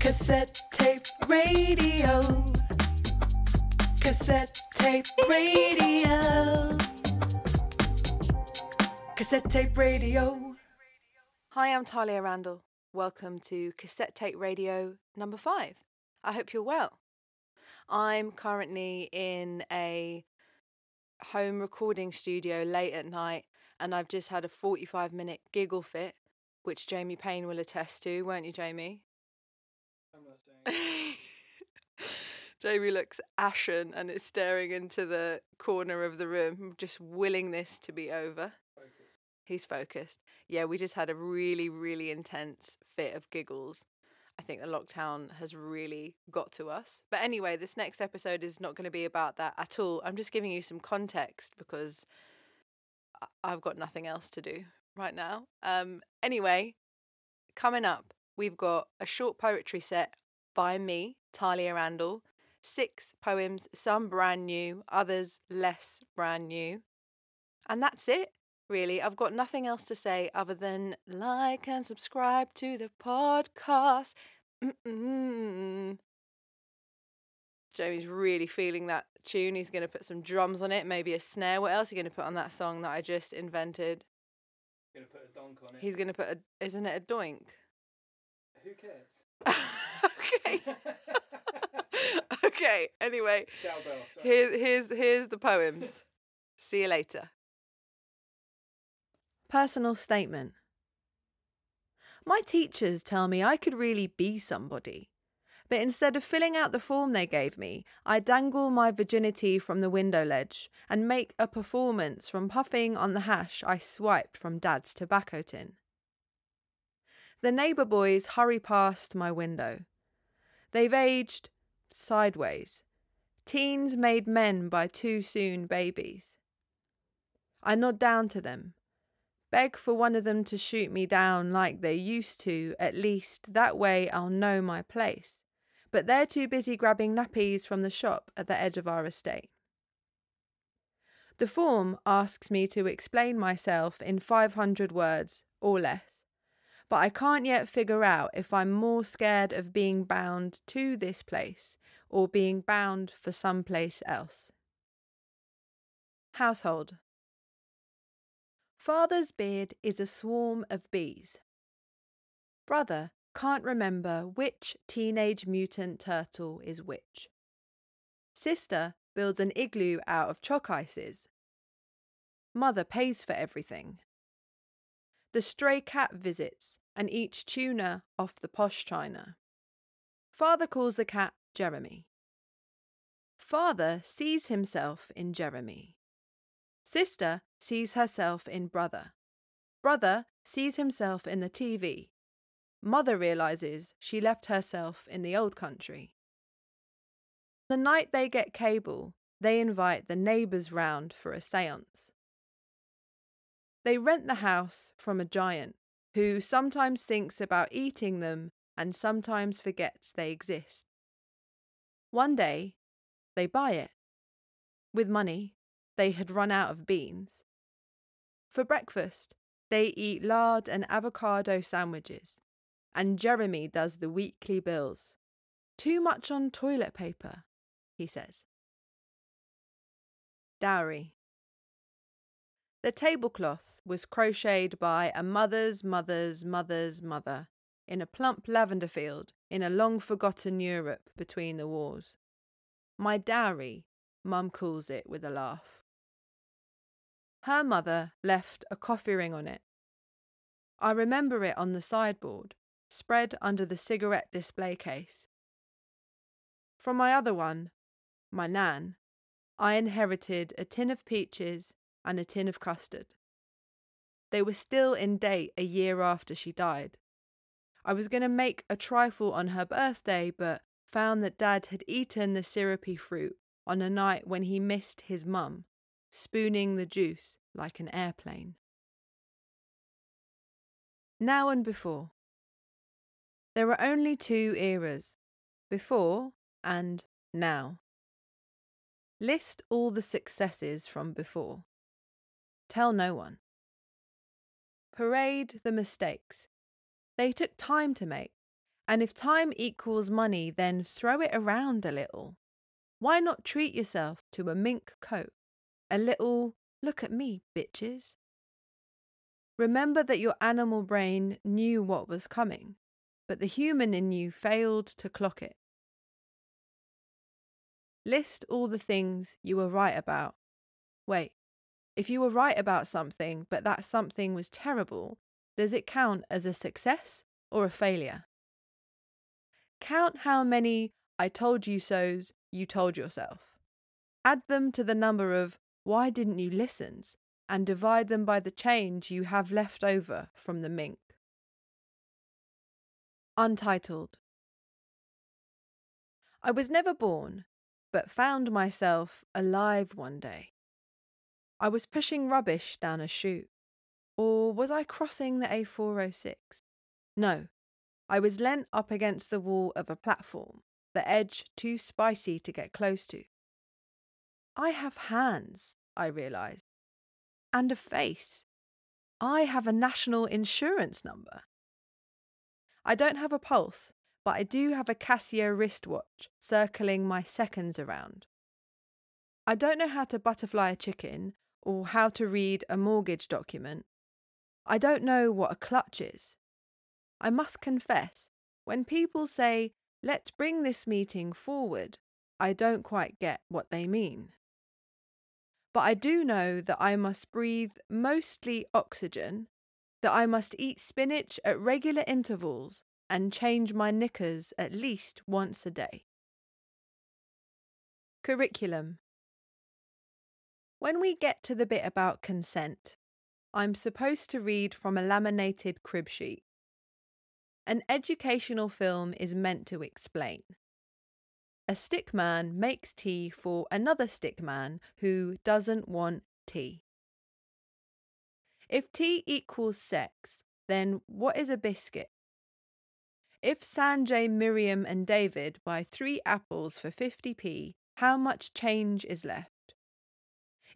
Cassette tape radio. Cassette tape radio. Cassette tape radio. Hi, I'm Talia Randall. Welcome to Cassette Tape Radio number five. I hope you're well. I'm currently in a home recording studio late at night and I've just had a 45 minute giggle fit, which Jamie Payne will attest to, won't you, Jamie? I'm not saying. Jamie looks ashen and is staring into the corner of the room, just willing this to be over. Focus. He's focused. Yeah, we just had a really, really intense fit of giggles. I think the lockdown has really got to us. But anyway, this next episode is not going to be about that at all. I'm just giving you some context because I've got nothing else to do right now. Um, anyway, coming up, we've got a short poetry set by me, Talia Randall. Six poems, some brand new, others less brand new. And that's it, really. I've got nothing else to say other than like and subscribe to the podcast. Mm-mm. Jamie's really feeling that tune. He's going to put some drums on it, maybe a snare. What else are you going to put on that song that I just invented? Gonna put a donk on it. He's going to put a, isn't it a doink? Who cares? okay. okay. Anyway, Cowbell. sorry. Here's here's the poems. See you later. Personal statement. My teachers tell me I could really be somebody. But instead of filling out the form they gave me, I dangle my virginity from the window ledge and make a performance from puffing on the hash I swiped from Dad's tobacco tin. The neighbour boys hurry past my window. They've aged sideways. Teens made men by too soon babies. I nod down to them, beg for one of them to shoot me down like they used to, at least that way I'll know my place. But they're too busy grabbing nappies from the shop at the edge of our estate. The form asks me to explain myself in 500 words or less, but I can't yet figure out if I'm more scared of being bound to this place or being bound for some place else. Household Father's beard is a swarm of bees. Brother can't remember which teenage mutant turtle is which. Sister builds an igloo out of chalk ices. Mother pays for everything. The stray cat visits and each tuna off the posh china. Father calls the cat Jeremy. Father sees himself in Jeremy. Sister sees herself in brother. Brother sees himself in the TV. Mother realizes she left herself in the old country. The night they get cable, they invite the neighbours round for a seance. They rent the house from a giant who sometimes thinks about eating them and sometimes forgets they exist. One day, they buy it. With money, they had run out of beans. For breakfast, they eat lard and avocado sandwiches, and Jeremy does the weekly bills. Too much on toilet paper, he says. Dowry. The tablecloth was crocheted by a mother's mother's mother's mother in a plump lavender field in a long forgotten Europe between the wars. My dowry, Mum calls it with a laugh. Her mother left a coffee ring on it. I remember it on the sideboard, spread under the cigarette display case. From my other one, my Nan, I inherited a tin of peaches and a tin of custard. They were still in date a year after she died. I was going to make a trifle on her birthday, but found that Dad had eaten the syrupy fruit on a night when he missed his mum, spooning the juice like an airplane. Now and before. There are only two eras before and now. List all the successes from before. Tell no one. Parade the mistakes. They took time to make, And if time equals money, then throw it around a little. Why not treat yourself to a mink coat? A little, look at me, bitches. Remember that your animal brain knew what was coming, but the human in you failed to clock it. List all the things you were right about. Wait, if you were right about something, but that something was terrible, does it count as a success or a failure? Count how many I told you so's you told yourself. Add them to the number of why didn't you listens and divide them by the change you have left over from the mink. Untitled. I was never born, but found myself alive one day. I was pushing rubbish down a chute. Or was I crossing the A406? No, I was leant up against the wall of a platform, the edge too spicy to get close to. I have hands, I realised, and a face. I have a national insurance number. I don't have a pulse, but I do have a Casio wristwatch circling my seconds around. I don't know how to butterfly a chicken or how to read a mortgage document. I don't know what a clutch is. I must confess, when people say, let's bring this meeting forward, I don't quite get what they mean. But I do know that I must breathe mostly oxygen, that I must eat spinach at regular intervals and change my knickers at least once a day. Curriculum When we get to the bit about consent, I'm supposed to read from a laminated crib sheet. An educational film is meant to explain. A stick man makes tea for another stick man who doesn't want tea. If tea equals sex, then what is a biscuit? If Sanjay, Miriam, and David buy three apples for 50p, how much change is left?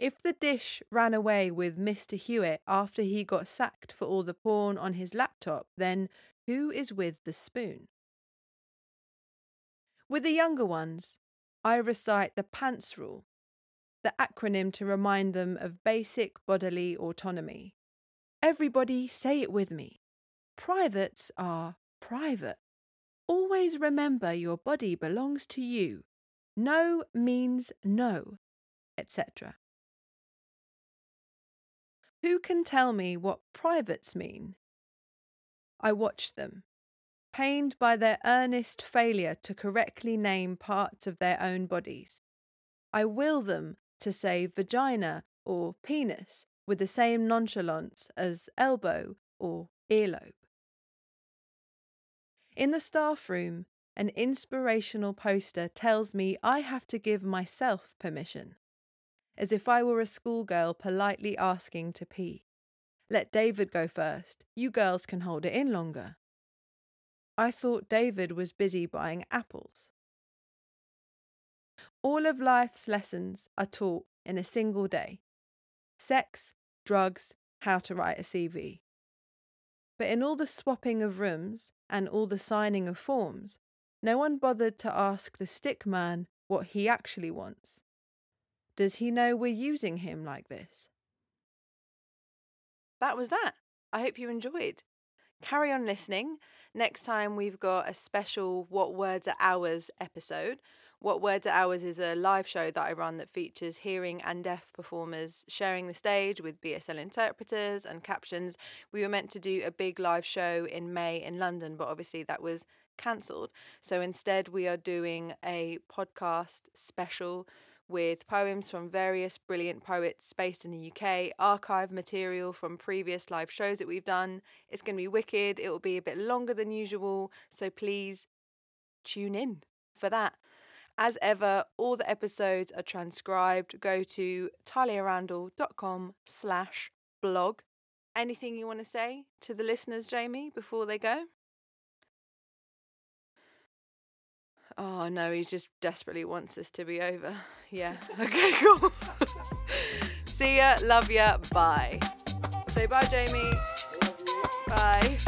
If the dish ran away with Mr. Hewitt after he got sacked for all the porn on his laptop, then who is with the spoon? With the younger ones, I recite the PANTS rule, the acronym to remind them of basic bodily autonomy. Everybody say it with me. Privates are private. Always remember your body belongs to you. No means no, etc. Who can tell me what privates mean? I watch them, pained by their earnest failure to correctly name parts of their own bodies. I will them to say vagina or penis with the same nonchalance as elbow or earlobe. In the staff room, an inspirational poster tells me I have to give myself permission, as if I were a schoolgirl politely asking to pee. Let David go first. You girls can hold it in longer. I thought David was busy buying apples. All of life's lessons are taught in a single day sex, drugs, how to write a CV. But in all the swapping of rooms and all the signing of forms, no one bothered to ask the stick man what he actually wants. Does he know we're using him like this? That was that. I hope you enjoyed. Carry on listening. Next time, we've got a special What Words Are Ours episode. What Words Are Ours is a live show that I run that features hearing and deaf performers sharing the stage with BSL interpreters and captions. We were meant to do a big live show in May in London, but obviously that was cancelled. So instead, we are doing a podcast special with poems from various brilliant poets based in the UK, archive material from previous live shows that we've done. It's going to be wicked. It will be a bit longer than usual, so please tune in for that. As ever, all the episodes are transcribed. Go to taliarandall.com slash blog. Anything you want to say to the listeners, Jamie, before they go? Oh no, he just desperately wants this to be over. Yeah. Okay, cool. See ya. Love ya. Bye. Say bye, Jamie. Bye.